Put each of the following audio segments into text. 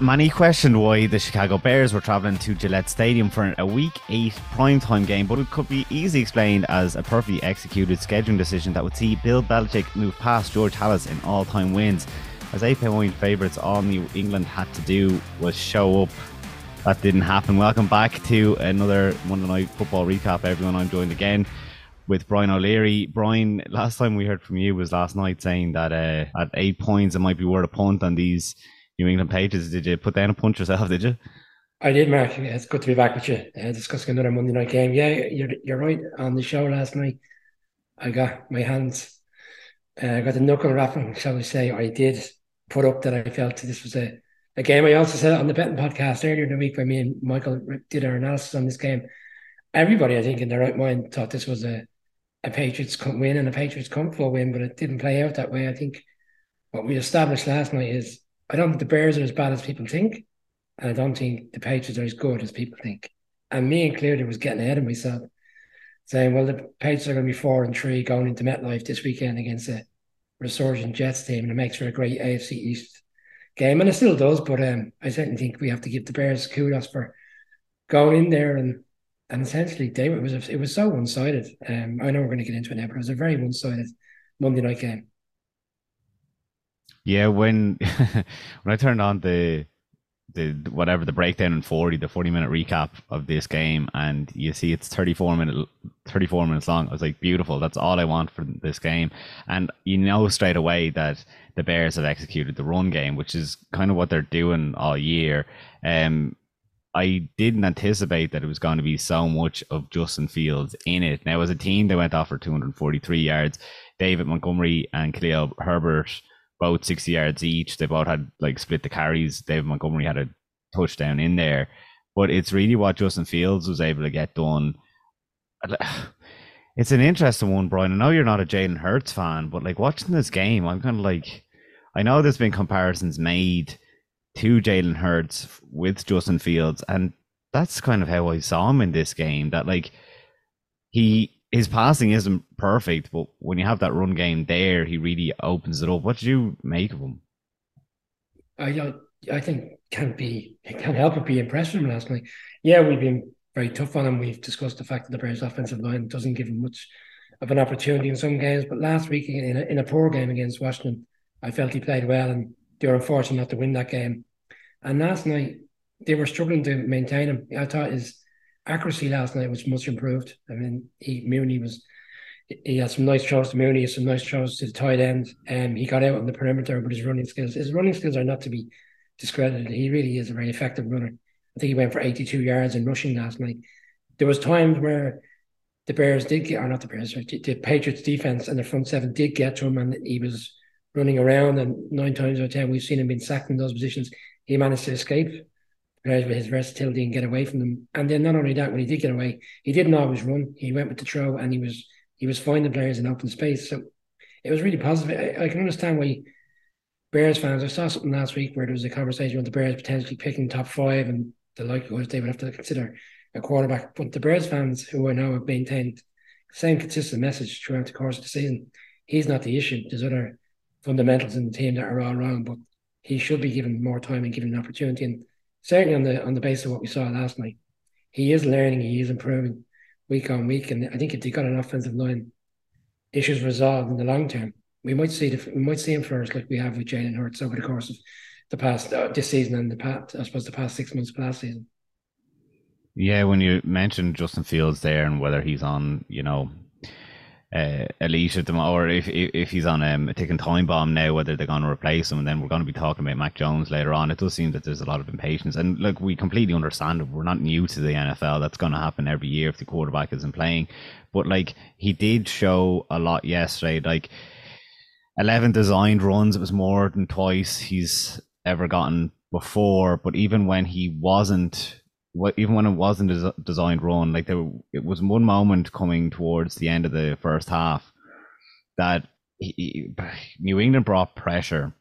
Many questioned why the Chicago Bears were travelling to Gillette Stadium for a Week 8 primetime game, but it could be easily explained as a perfectly executed scheduling decision that would see Bill Belichick move past George Halas in all time wins. As 8 point favourites, all New England had to do was show up. That didn't happen. Welcome back to another Monday Night Football recap, everyone. I'm joined again with Brian O'Leary. Brian, last time we heard from you was last night saying that uh, at eight points it might be worth a punt on these New England Patriots. Did you put down a punch yourself? Did you? I did, Mark. It's good to be back with you, uh, discussing another Monday night game. Yeah, you're you're right. On the show last night, I got my hands, uh, I got the knuckle wrapping, shall we say? I did put up that I felt this was a, a game. I also said on the betting podcast earlier in the week when me and Michael did our analysis on this game. Everybody, I think, in their right mind, thought this was a a Patriots win and a Patriots comfortable win, but it didn't play out that way. I think what we established last night is I don't think the Bears are as bad as people think, and I don't think the Patriots are as good as people think. And me included was getting ahead of myself, saying, "Well, the Patriots are going to be four and three going into MetLife this weekend against a resurgent Jets team, and it makes for a great AFC East game, and it still does. But um, I certainly think we have to give the Bears kudos for going in there and and essentially they it was it was so one sided. Um, I know we're going to get into it now, but it was a very one sided Monday night game. Yeah, when when I turned on the the whatever the breakdown in 40 the 40 minute recap of this game and you see it's 34 minute 34 minutes long i was like beautiful that's all i want for this game. And you know straight away that the bears have executed the run game which is kind of what they're doing all year. Um i didn't anticipate that it was going to be so much of justin fields in it. Now as a team they went off for 243 yards. David montgomery and khalil herbert both 60 yards each. They both had like split the carries. David Montgomery had a touchdown in there. But it's really what Justin Fields was able to get done. It's an interesting one, Brian. I know you're not a Jalen Hurts fan, but like watching this game, I'm kind of like, I know there's been comparisons made to Jalen Hurts with Justin Fields, and that's kind of how I saw him in this game. That like he his passing isn't perfect, but when you have that run game there, he really opens it up. What did you make of him? I don't. I think can't be can't help but be impressed with him last night. Yeah, we've been very tough on him. We've discussed the fact that the Bears' offensive line doesn't give him much of an opportunity in some games. But last week in a, in a poor game against Washington, I felt he played well, and they were unfortunate not to win that game. And last night they were struggling to maintain him. I thought his accuracy last night was much improved. I mean, he, Mooney was he had some nice throws to Mooney, some nice throws to the tight end, and um, he got out on the perimeter. But his running skills, his running skills are not to be discredited. He really is a very effective runner. I think he went for 82 yards in rushing last night. There was times where the Bears did get, or not the Bears, the Patriots defense and the front seven did get to him, and he was running around. And nine times out of ten, we've seen him being sacked in those positions. He managed to escape players with his versatility and get away from them. And then not only that, when he did get away, he didn't always run. He went with the throw and he was he was finding players in open space. So it was really positive. I, I can understand why Bears fans. I saw something last week where there was a conversation with the Bears potentially picking top five and the likelihood they would have to consider a quarterback. But the Bears fans who I know have maintained the same consistent message throughout the course of the season. He's not the issue. There's other fundamentals in the team that are all wrong, but he should be given more time and given an opportunity. And certainly on the on the basis of what we saw last night, he is learning, he is improving week on week, and I think if they got an offensive line issues resolved in the long term, we might see the, we might see him first like we have with Jalen Hurts over the course of the past uh, this season and the past I suppose the past six months of last season. Yeah, when you mentioned Justin Fields there and whether he's on, you know, uh, elite at them, or if, if, if he's on um, a ticking time bomb now, whether they're going to replace him, and then we're going to be talking about Mac Jones later on. It does seem that there's a lot of impatience, and look, we completely understand it. We're not new to the NFL. That's going to happen every year if the quarterback isn't playing. But like he did show a lot yesterday, like eleven designed runs. It was more than twice he's ever gotten before. But even when he wasn't even when it wasn't a designed run, like there, it was one moment coming towards the end of the first half that he, New England brought pressure.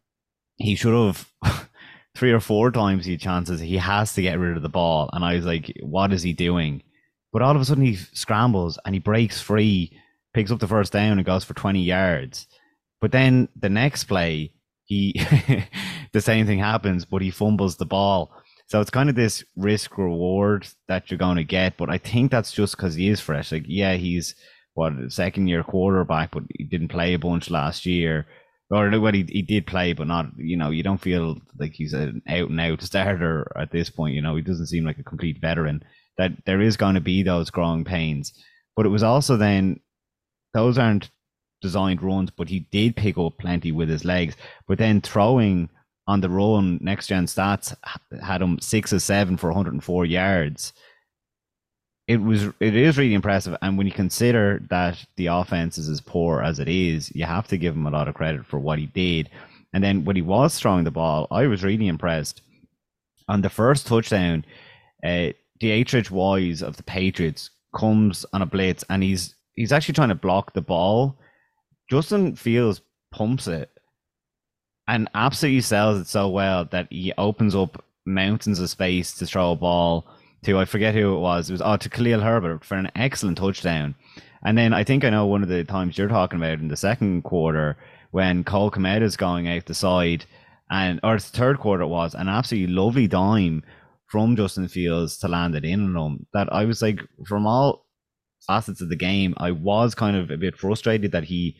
He should have three or four times he chances. He has to get rid of the ball, and I was like, "What is he doing?" But all of a sudden, he scrambles and he breaks free, picks up the first down, and goes for twenty yards. But then the next play, he the same thing happens, but he fumbles the ball. So it's kind of this risk reward that you're going to get. But I think that's just because he is fresh. Like, yeah, he's what second year quarterback, but he didn't play a bunch last year. Or what he, he did play, but not you know you don't feel like he's an out and out starter at this point. You know he doesn't seem like a complete veteran. That there is going to be those growing pains, but it was also then those aren't designed runs, but he did pick up plenty with his legs. But then throwing on the run, next gen stats had him six or seven for 104 yards. It was it is really impressive, and when you consider that the offense is as poor as it is, you have to give him a lot of credit for what he did. And then when he was throwing the ball, I was really impressed. On the first touchdown, uh, Deatrich Wise of the Patriots comes on a blitz, and he's he's actually trying to block the ball. Justin Fields pumps it and absolutely sells it so well that he opens up mountains of space to throw a ball to I forget who it was. It was oh to Khalil Herbert for an excellent touchdown. And then I think I know one of the times you're talking about in the second quarter when Cole Kmet is going out the side and or the third quarter it was an absolutely lovely dime from Justin Fields to land it in on him. That I was like from all facets of the game, I was kind of a bit frustrated that he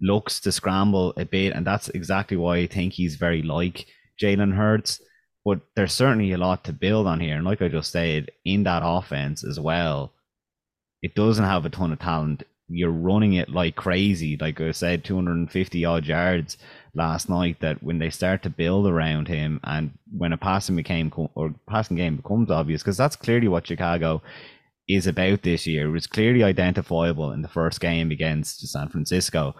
looks to scramble a bit, and that's exactly why I think he's very like Jalen Hurts. But there's certainly a lot to build on here, and like I just said, in that offense as well, it doesn't have a ton of talent. You're running it like crazy, like I said, 250 odd yards last night. That when they start to build around him, and when a passing became or passing game becomes obvious, because that's clearly what Chicago is about this year. It was clearly identifiable in the first game against San Francisco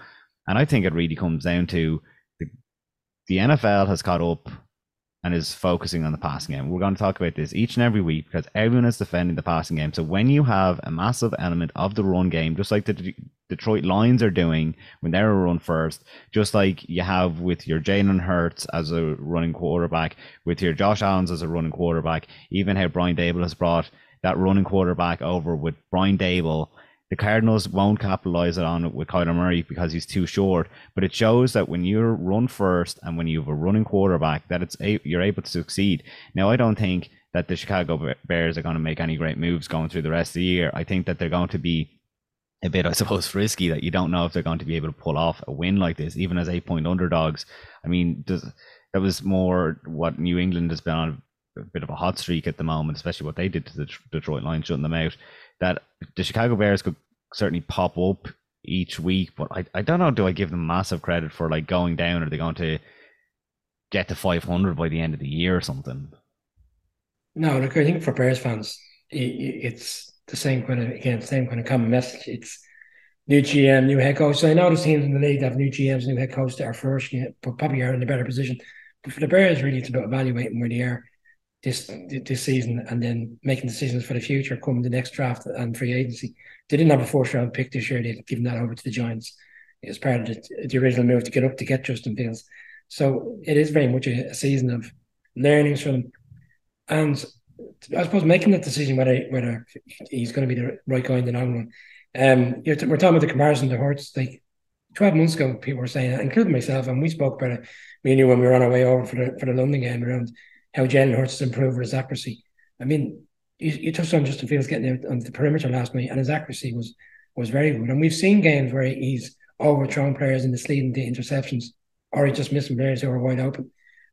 and I think it really comes down to the, the NFL has caught up and is focusing on the passing game. We're going to talk about this each and every week because everyone is defending the passing game. So when you have a massive element of the run game, just like the D- Detroit Lions are doing when they're run first, just like you have with your Jalen Hurts as a running quarterback, with your Josh Allen's as a running quarterback, even how Brian Daboll has brought that running quarterback over with Brian Daboll the Cardinals won't capitalize on it with Kyler Murray because he's too short. But it shows that when you run first and when you have a running quarterback, that it's a, you're able to succeed. Now, I don't think that the Chicago Bears are going to make any great moves going through the rest of the year. I think that they're going to be a bit, I suppose, frisky that you don't know if they're going to be able to pull off a win like this, even as eight point underdogs. I mean, does that was more what New England has been on a bit of a hot streak at the moment, especially what they did to the Detroit Lions, shutting them out that the Chicago Bears could certainly pop up each week, but I, I don't know. Do I give them massive credit for like going down? Are they going to get to 500 by the end of the year or something? No, look, I think for Bears fans, it's the same kind of again, same kind of common message. It's new GM, new head coach. So I know the teams in the league have new GMs, new head coach that are first, but probably are in a better position. But for the Bears, really, it's about evaluating where they are this this season and then making decisions for the future come the next draft and free agency. They didn't have a fourth round pick this year. They'd given that over to the Giants as part of the, the original move to get up to get Justin Fields. So it is very much a, a season of learnings from. And I suppose making that decision whether whether he's going to be the right guy in the long run. Um, we're talking about the comparison to Hurts. Like twelve months ago, people were saying, including myself, and we spoke about it. Me and you when we were on our way over for the for the London game around how Jalen Hurts has improved his accuracy. I mean, you, you touched on Justin Fields getting out on the perimeter last night, and his accuracy was was very good. And we've seen games where he's overthrown players in the interceptions, or he just missing players who are wide open.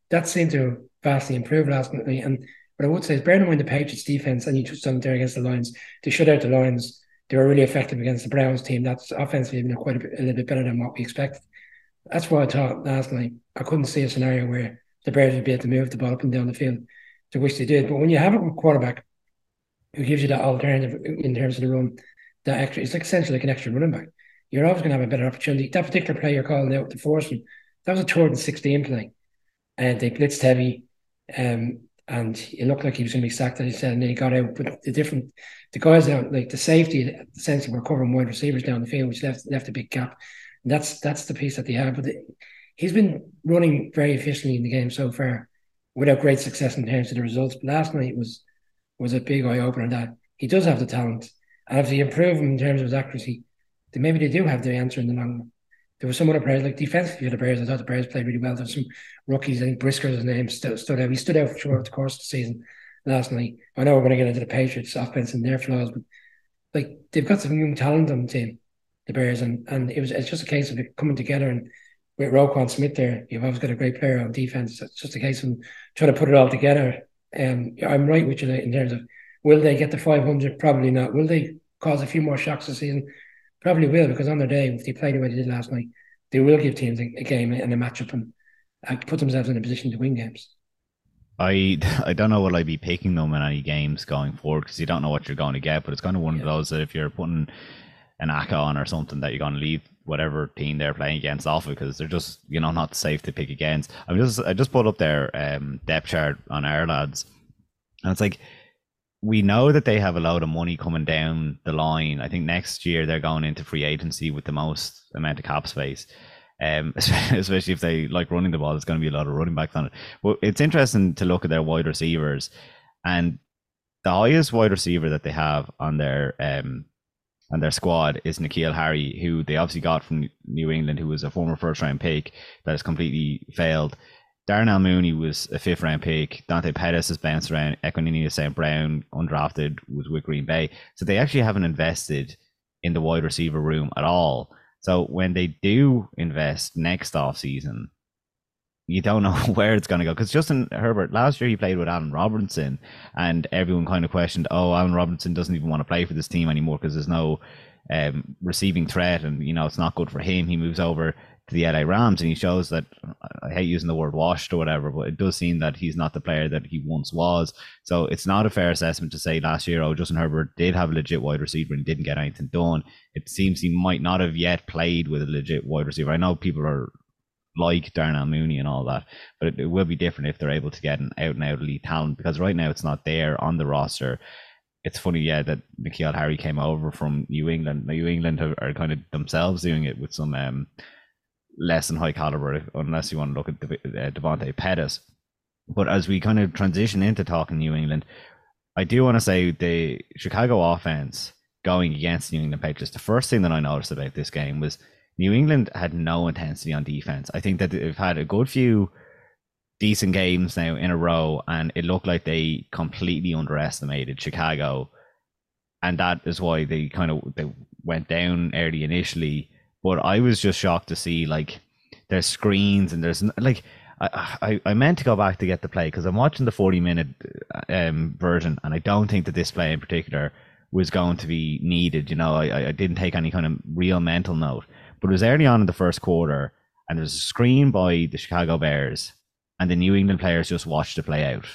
That seemed to vastly improve last night. And what I would say is, bearing in mind the Patriots defense, and you touched on there against the Lions, to shut out the Lions, they were really effective against the Browns team. That's offensively been quite a, bit, a little bit better than what we expected. That's why I thought last night I couldn't see a scenario where the Bears would be able to move the ball up and down the field, to which they did. But when you have a quarterback who gives you that alternative in terms of the run, that extra, it's essentially like an extra running back. You're always going to have a better opportunity. That particular play you're calling out to force him, that was a third and 16 play. And they blitzed heavy. Um, and it looked like he was going to be sacked, as he said, and then he got out. But the different, the guys out, like the safety, essentially were covering wide receivers down the field, which left left a big gap. And that's that's the piece that they have. But the, he's been running very efficiently in the game so far without great success in terms of the results. But last night was was a big eye opener that he does have the talent. And if they improve him in terms of his accuracy, then maybe they do have the answer in the long run. there were some other players like defensively the Bears. I thought the Bears played really well. There's some rookies. I think Brisker's name stood, stood out. He stood out for sure the course of the season last night. I know we're going to get into the Patriots offense and their flaws, but like they've got some young talent on the team, the Bears, and and it was it's just a case of it coming together. And with Roquan Smith there, you've always got a great player on defense. It's just a case of trying to put it all together. Um, I'm right with you in terms of will they get the 500? Probably not. Will they cause a few more shocks this season? Probably will because on their day, if they play the way they did last night, they will give teams a, a game and a matchup and, and put themselves in a position to win games. I I don't know will I be picking them in any games going forward because you don't know what you're going to get. But it's kind of one yeah. of those that if you're putting an ACA on or something that you're going to leave whatever team they're playing against off because they're just you know not safe to pick against. I'm just I just put up their um, depth chart on Ourlads, and it's like we know that they have a lot of money coming down the line. I think next year they're going into free agency with the most amount of cap space. Um, especially if they like running the ball, there's going to be a lot of running backs on it. But it's interesting to look at their wide receivers, and the highest wide receiver that they have on their um on their squad is N'Keal Harry, who they obviously got from New England, who was a former first round pick that has completely failed. Darnell Mooney was a fifth round pick. Dante Pettis has bounced around. Equanimeous St. Brown, undrafted, was with Green Bay. So they actually haven't invested in the wide receiver room at all. So when they do invest next off season, you don't know where it's going to go. Because Justin Herbert, last year he played with Allen Robinson, and everyone kind of questioned, oh, Allen Robinson doesn't even want to play for this team anymore because there's no um, receiving threat, and you know it's not good for him. He moves over to the LA Rams, and he shows that I hate using the word washed or whatever, but it does seem that he's not the player that he once was. So it's not a fair assessment to say last year, oh, Justin Herbert did have a legit wide receiver and didn't get anything done. It seems he might not have yet played with a legit wide receiver. I know people are like Darnell Mooney and all that, but it, it will be different if they're able to get an out and out elite talent because right now it's not there on the roster it's funny, yeah, that N'Keal Harry came over from New England. New England are, are, kind of themselves doing it with some um, less than high caliber, unless you want to look at uh, Devontae Pettis. But as we kind of transition into talking New England, I do want to say the Chicago offense going against New England Patriots. The first thing that I noticed about this game was New England had no intensity on defense. I think that they've had a good few decent games now in a row, and it looked like they completely underestimated Chicago, and that is why they kind of they went down early initially. But I was just shocked to see like there's screens and there's like I, I, I meant to go back to get the play because I'm watching the 40 minute um, version and I don't think the display in particular was going to be needed. You know, I, I didn't take any kind of real mental note, but it was early on in the first quarter and there was a screen by the Chicago Bears and the New England players just watched the play out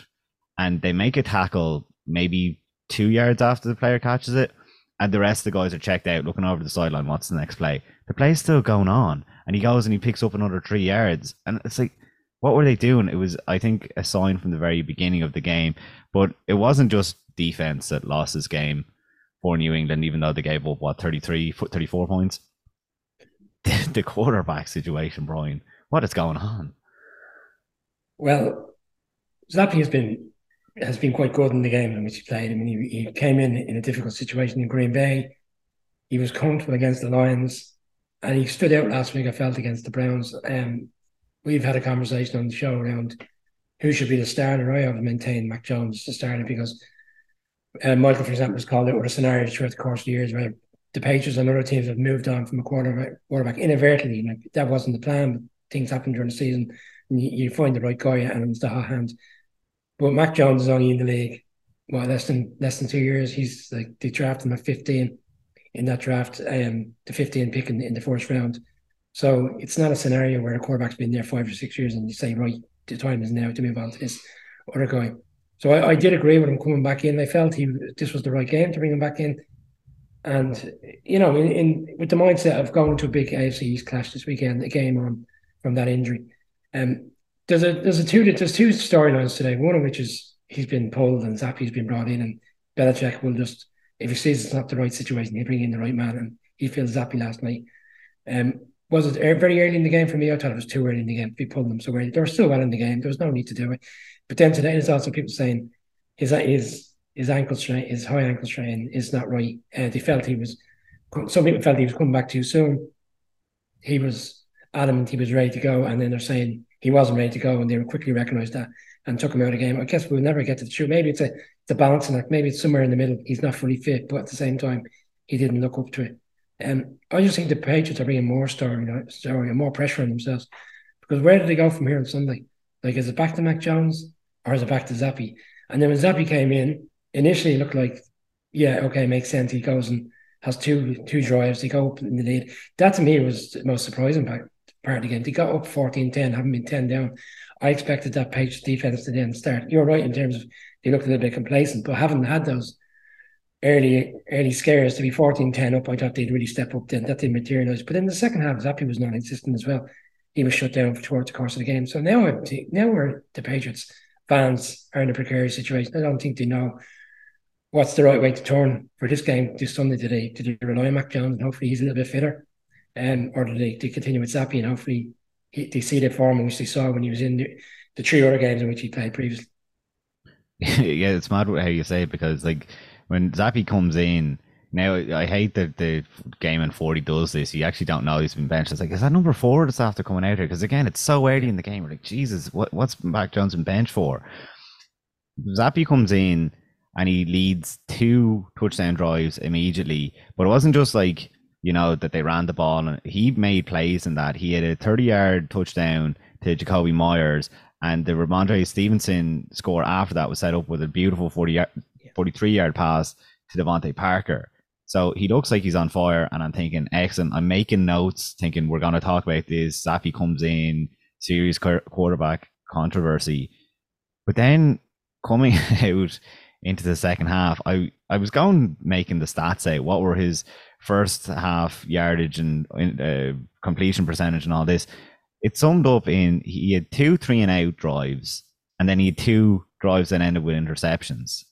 and they make a tackle maybe two yards after the player catches it and the rest of the guys are checked out looking over the sideline. What's the next play? The play's still going on, and he goes and he picks up another three yards, and it's like, what were they doing? It was, I think, a sign from the very beginning of the game, but it wasn't just defense that lost this game for New England, even though they gave up what 33, 34 points. the quarterback situation, Brian, what is going on? Well, Zappe has been has been quite good in the game in which he played. I mean, he, he came in in a difficult situation in Green Bay. He was comfortable against the Lions, and he stood out last week. I felt against the Browns. Um, we've had a conversation on the show around who should be the starter. I have maintained Mac Jones as the starter because uh, Michael, for example, has called it with a scenario throughout the course of the years where the Patriots and other teams have moved on from a quarterback, quarterback inadvertently. Like that wasn't the plan, but things happen during the season. And you, you find the right guy, and it's the hot hand. But Mac Jones is only in the league, well, less than less than two years. He's like they drafted him at 15 in that draft, um, the 15 pick in, in the first round. So it's not a scenario where a quarterback's been there five or six years and you say, right, the time is now to move on to this other guy. So I, I did agree with him coming back in. I felt he this was the right game to bring him back in. And you know, in, in with the mindset of going to a big AFC East clash this weekend, a game on from that injury. Um, there's a there's a two there's two storylines today. One of which is he's been pulled and Zappe's been brought in, and Belichick will just if he sees it's not the right situation, he'll bring in the right man, and he feels Zappe last night. Um, was it very early in the game for me? I thought it was too early in the game to be pulling them so early. They were still well in the game. There was no need to do it. But then today, there's also people saying his his his ankle strain, his high ankle strain, is not right. Uh, they felt he was. Some people felt he was coming back too soon. he was adamant he was ready to go, and then they're saying he wasn't ready to go, and they quickly recognised that and took him out of the game. I guess we'll never get to the truth. Maybe it's a a balancing act. Maybe it's somewhere in the middle. He's not fully fit, but at the same time, he didn't look up to it. And um, I just think the Patriots are bringing more story, story and more pressure on themselves. Because where do they go from here on Sunday? Like, is it back to Mac Jones or is it back to Zappe? And then when Zappe came in, initially it looked like, yeah, okay, makes sense. He goes and has two two drives. They go up in the lead. That to me was the most surprising part, part of the game. They got up 14 10, haven't been 10 down. I expected that Patriots defense to then start. You're right in terms of they looked a little bit complacent, but haven't had those early early scares to be 14-10 up. I thought they'd really step up then. That didn't materialise. But in the second half, Zappe was non-existent as well. He was shut down towards the course of the game. So now, now we're the Patriots fans are in a precarious situation. I don't think they know what's the right way to turn for this game this Sunday today. Did they rely on Mac Jones and hopefully he's a little bit fitter? Um, or do they, they continue with Zappe and hopefully he, they see the form which they saw when he was in the, the three other games in which he played previously? yeah, it's mad how you say it because like when Zappe comes in, now I hate that the game in 40 does this. You actually don't know he's been benched. It's like, is that number four that's after coming out here? Because again, it's so early in the game. We're like, Jesus, what, what's Mac Jones been benched for? Zappe comes in and he leads two touchdown drives immediately. But it wasn't just like, you know, that they ran the ball. And he made plays in that. He had a 30 yard touchdown to Jakobi Meyers. And the Rhamondre Stevenson score after that was set up with a beautiful 40 yard, 43 yard pass to DeVante Parker. So he looks like he's on fire, and I'm thinking, excellent. I'm making notes, thinking we're going to talk about this. Zappe comes in, serious quarterback controversy. But then coming out into the second half, I, I was going making the stats out. What were his first half yardage and uh, completion percentage and all this? It summed up in he had two three and out drives, and then he had two drives that ended with interceptions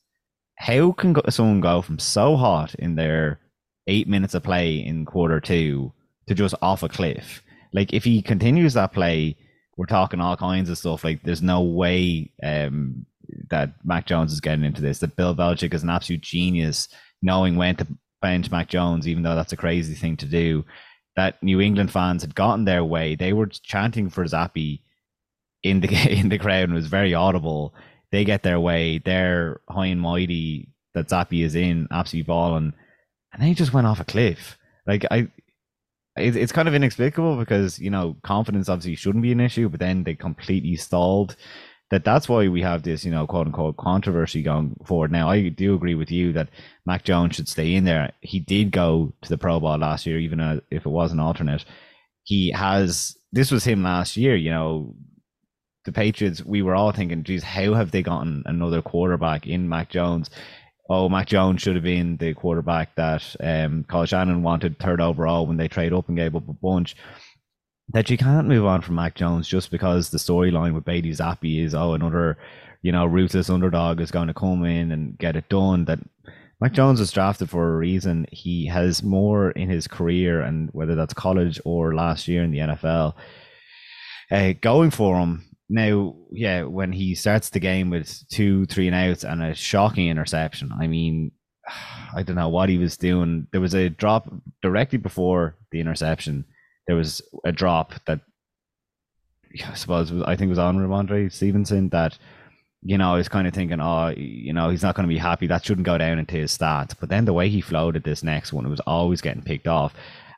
how can someone go from so hot in their eight minutes of play in quarter two to just off a cliff? Like if he continues that play, we're talking all kinds of stuff. Like there's no way um, that Mac Jones is getting into this. That Bill Belichick is an absolute genius, knowing when to bench Mac Jones, even though that's a crazy thing to do. That New England fans had gotten their way. They were chanting for Zappe in the in the crowd and was very audible they get their way. They're high and mighty that Zappe is in, absolutely balling, and then he just went off a cliff. Like I, it, it's kind of inexplicable because you know confidence obviously shouldn't be an issue, but then they completely stalled. That that's why we have this you know quote unquote controversy going forward. Now I do agree with you that Mac Jones should stay in there. He did go to the Pro Bowl last year, even if it was an alternate. He has. This was him last year. You know, the Patriots, we were all thinking, geez, how have they gotten another quarterback in Mac Jones? Oh, Mac Jones should have been the quarterback that um, Kyle Shanahan wanted third overall when they trade up and gave up a bunch. That you can't move on from Mac Jones just because the storyline with Bailey Zappe is, oh, another, you know, ruthless underdog is going to come in and get it done. That Mac Jones was drafted for a reason. He has more in his career, and whether that's college or last year in the NFL, uh, going for him now, yeah, when he starts the game with two, three and outs and a shocking interception, I mean, I don't know what he was doing. There was a drop directly before the interception. There was a drop that I suppose I think it was on Rhamondre Stevenson that you know, I was kind of thinking, oh, you know, he's not going to be happy. That shouldn't go down into his stats. But then the way he floated this next one, it was always getting picked off.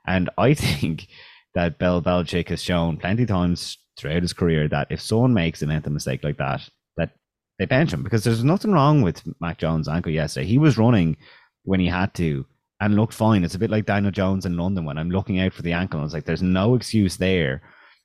And I think that Bill Belichick has shown plenty of times throughout his career that if someone makes a mental mistake like that, that they bench him because there's nothing wrong with Mac Jones' ankle yesterday. He was running when he had to and looked fine. It's a bit like Daniel Jones in London when I'm looking out for the ankle. And It's like there's no excuse there.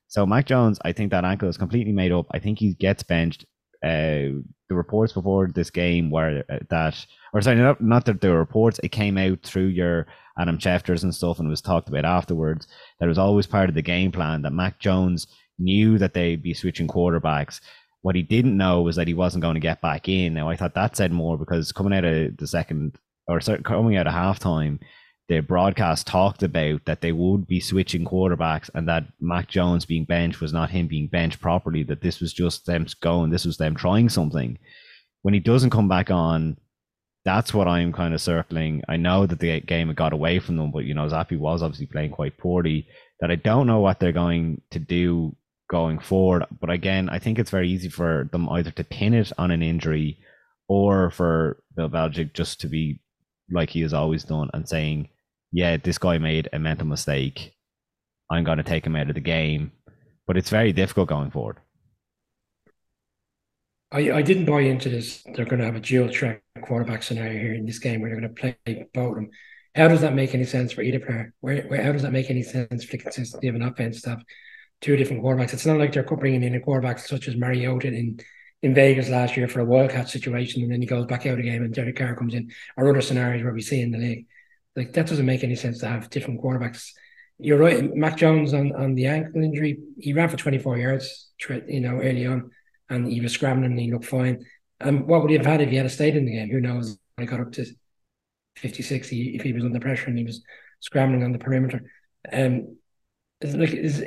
So Mac Jones, I think that ankle is completely made up. I think he gets benched. Uh, the reports before this game were uh, that, or sorry, not, not that the reports, it came out through your Adam Schefters and stuff and was talked about afterwards. That was always part of the game plan that Mac Jones knew that they'd be switching quarterbacks. What he didn't know was that he wasn't going to get back in. Now I thought that said more because coming out of the second or coming out of halftime, the broadcast talked about that they would be switching quarterbacks and that Mac Jones being benched was not him being benched properly, that this was just them going, this was them trying something. When he doesn't come back on, that's what I'm kind of circling. I know that the game had got away from them, but you know, Zappe was obviously playing quite poorly. That I don't know what they're going to do going forward. But again, I think it's very easy for them either to pin it on an injury or for Bill Belichick just to be like he has always done and saying, yeah, this guy made a mental mistake. I'm going to take him out of the game. But it's very difficult going forward. I, I didn't buy into this. They're going to have a dual track quarterback scenario here in this game where they're going to play both of them. How does that make any sense for either player? Where, where how does that make any sense for the consistency of an offense to have two different quarterbacks? It's not like they're bringing in a quarterback such as Mariota in in Vegas last year for a wildcat situation, and then he goes back out again and Derek Carr comes in, or other scenarios where we see in the league. Like that doesn't make any sense to have different quarterbacks. You're right, Mac Jones on, on the ankle injury, he ran for 24 yards, you know, early on, and he was scrambling and he looked fine. And what would he have had if he had stayed in the game? Who knows? He got up to 56 if he was under pressure and he was scrambling on the perimeter. Um, like is,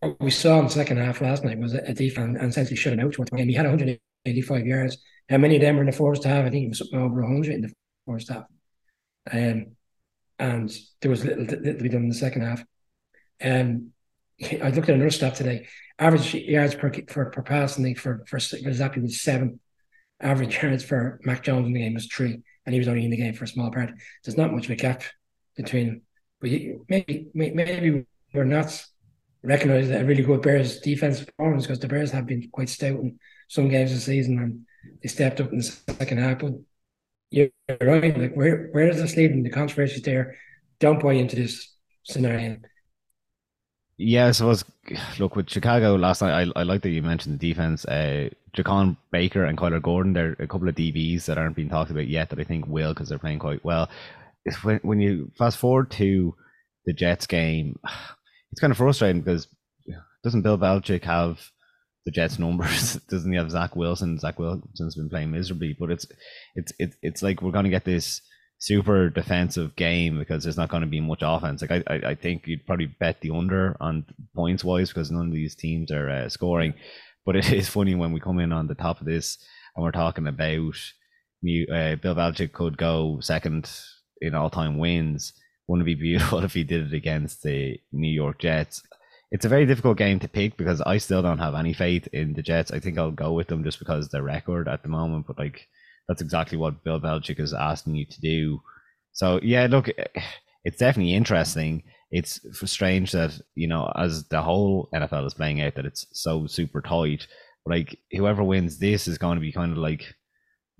what we saw in the second half last night was a defense and essentially shut him out. And he had 185 yards. How many of them were in the first half? I think it was something over 100 in the first half. Um, and there was little, little to be done in the second half. Um, I looked at another stat today. Average yards per per, per pass, I think for for, for Zappe was seven. Average yards for Mac Jones in the game was three, and he was only in the game for a small part. There's not much of a gap between. But maybe maybe we're not recognising a really good Bears defense performance because the Bears have been quite stout in some games this season and they stepped up in the second half. But you're right. Like where where does this lead? And the controversy there. Don't buy into this scenario. Yeah, I suppose. Look with Chicago last night. I, I like that you mentioned the defense. Uh, Jacon Baker and Kyler Gordon. They're a couple of DBs that aren't being talked about yet that I think will because they're playing quite well. When when you fast forward to the Jets game, it's kind of frustrating because doesn't Bill Belichick have the Jets numbers? doesn't he have Zach Wilson? Zach Wilson's been playing miserably, but it's it's it's it's like we're going to get this super defensive game because there's not going to be much offense. Like I, I, I think you'd probably bet the under on points wise because none of these teams are uh, scoring. But it is funny when we come in on the top of this and we're talking about uh, Bill Belichick could go second in all time wins. Wouldn't it be beautiful if he did it against the New York Jets? It's a very difficult game to pick because I still don't have any faith in the Jets. I think I'll go with them just because their record at the moment. But like that's exactly what Bill Belichick is asking you to do. So yeah, look, it's definitely interesting. It's strange that you know, as the whole NFL is playing out, that it's so super tight. Like whoever wins this is going to be kind of like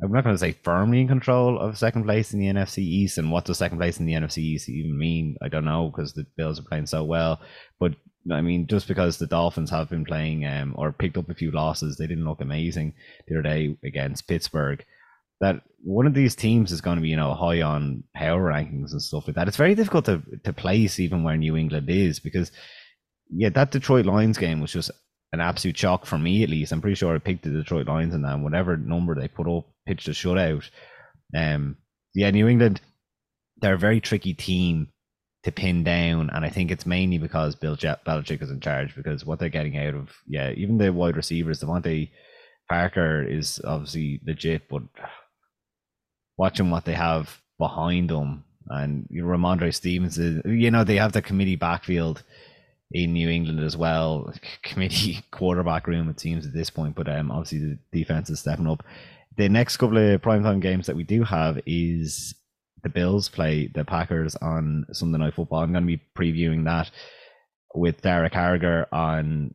I'm not going to say firmly in control of second place in the NFC East. And what does second place in the NFC East even mean? I don't know because the Bills are playing so well. But I mean, just because the Dolphins have been playing um, or picked up a few losses, they didn't look amazing the other day against Pittsburgh that one of these teams is going to be, you know, high on power rankings and stuff like that. It's very difficult to, to place even where New England is because, yeah, that Detroit Lions game was just an absolute shock for me, at least. I'm pretty sure I picked the Detroit Lions in that, whatever number they put up, pitched a shutout. Um, yeah, New England, they're a very tricky team to pin down, and I think it's mainly because Bill Belichick is in charge because what they're getting out of, yeah, even the wide receivers, DeVante Parker is obviously legit, but watching what they have behind them and you know, Rhamondre Stevenson, you know, they have the committee backfield in New England as well. Committee quarterback room, it seems at this point, but um, obviously the defense is stepping up. The next couple of primetime games that we do have is the Bills play the Packers on Sunday Night Football. I'm going to be previewing that with Derek Harger on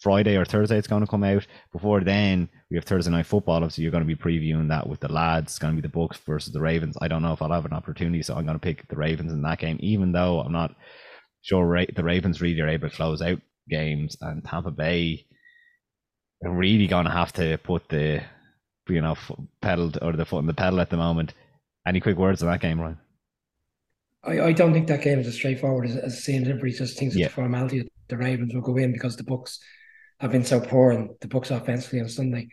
Friday or Thursday it's going to come out. Before then, we have Thursday night football. So you're going to be previewing that with the lads. It's going to be the Bucs versus the Ravens. I don't know if I'll have an opportunity, so I'm going to pick the Ravens in that game, even though I'm not sure the Ravens really are able to close out games, and Tampa Bay are really going to have to put the you know pedaled or the foot in the pedal at the moment. Any quick words on that game, Ryan? I, I don't think that game is as straightforward as, as it seems. Everybody just thinks it's a formality. The Ravens will go in because the Bucs have been so poor and the Bucs offensively on Sunday.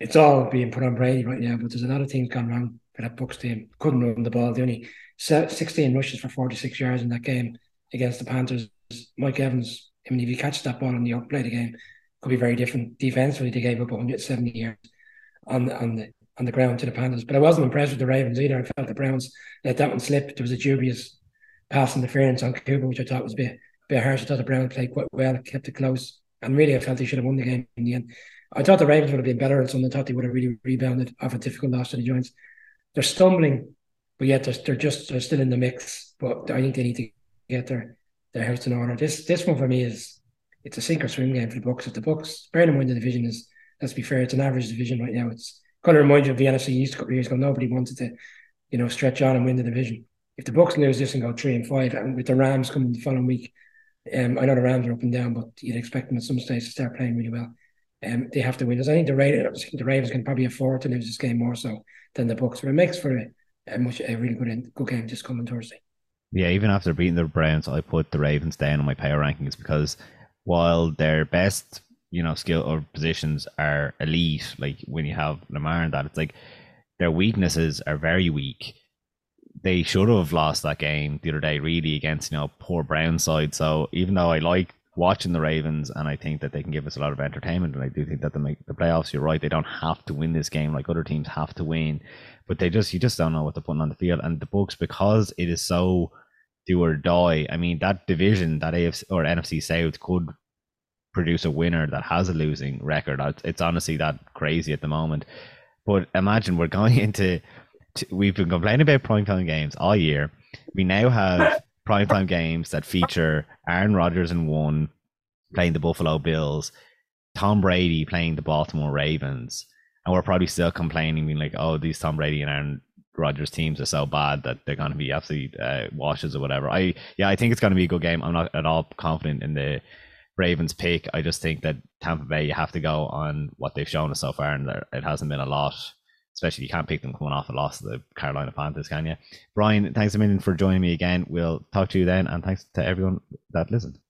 It's all being put on Brady right now, but there's a lot of things gone wrong for that Bucs team. Couldn't run the ball. They only 16 rushes for 46 yards in that game against the Panthers. Mike Evans, I mean, if you catch that ball in the play the game, could be very different. Defensively, they gave up 170 yards on the, on the on the ground to the Panthers. But I wasn't impressed with the Ravens either. I felt the Browns let that one slip. There was a dubious pass interference on Cooper, which I thought was a bit, a bit harsh. I thought the Browns played quite well, kept it close. And really, I felt they should have won the game in the end. I thought the Ravens would have been better something. I thought they would have really rebounded off a difficult loss to the Giants. They're stumbling, but yet they're, they're just they're still in the mix. But I think they need to get their their house in order. This this one for me is it's a sink or swim game for the Bucs. If the Bucs, bearing in the division is let's be fair, it's an average division right now. It's kind of remind you of the NFC East a couple of years ago. Nobody wanted to, you know, stretch on and win the division. If the Bucs lose this and go three and five, and with the Rams coming the following week, um, I know the Rams are up and down, but you'd expect them at some stage to start playing really well. Um, they have to win. I think the Ravens, the Ravens can probably afford to lose this game more so than the Bucs. But it makes for a, a much a really good good game just coming Thursday. Yeah, even after beating the Browns, I put the Ravens down on my power rankings because while their best, you know, skill or positions are elite, like when you have Lamar and that, it's like their weaknesses are very weak. They should have lost that game the other day, really, against you know poor Brown side. So even though I like watching the Ravens and I think that they can give us a lot of entertainment, and I do think that the the playoffs, you're right, they don't have to win this game like other teams have to win, but they just you just don't know what they're putting on the field. And the Bucs because it is so do or die. I mean, that division, that AFC or NFC South could produce a winner that has a losing record. It's honestly that crazy at the moment. But imagine we're going into, we've been complaining about primetime games all year. We now have primetime games that feature Aaron Rodgers in one playing the Buffalo Bills, Tom Brady playing the Baltimore Ravens. And we're probably still complaining, being like, oh, these Tom Brady and Aaron Rodgers teams are so bad that they're going to be absolutely uh, washes or whatever. I yeah, I think it's going to be a good game. I'm not at all confident in the Ravens pick. I just think that Tampa Bay you have to go on what they've shown us so far, and there, it hasn't been a lot. Especially you can't pick them coming off a loss to the Carolina Panthers, can you? Brian, thanks a million for joining me again. We'll talk to you then, and thanks to everyone that listened.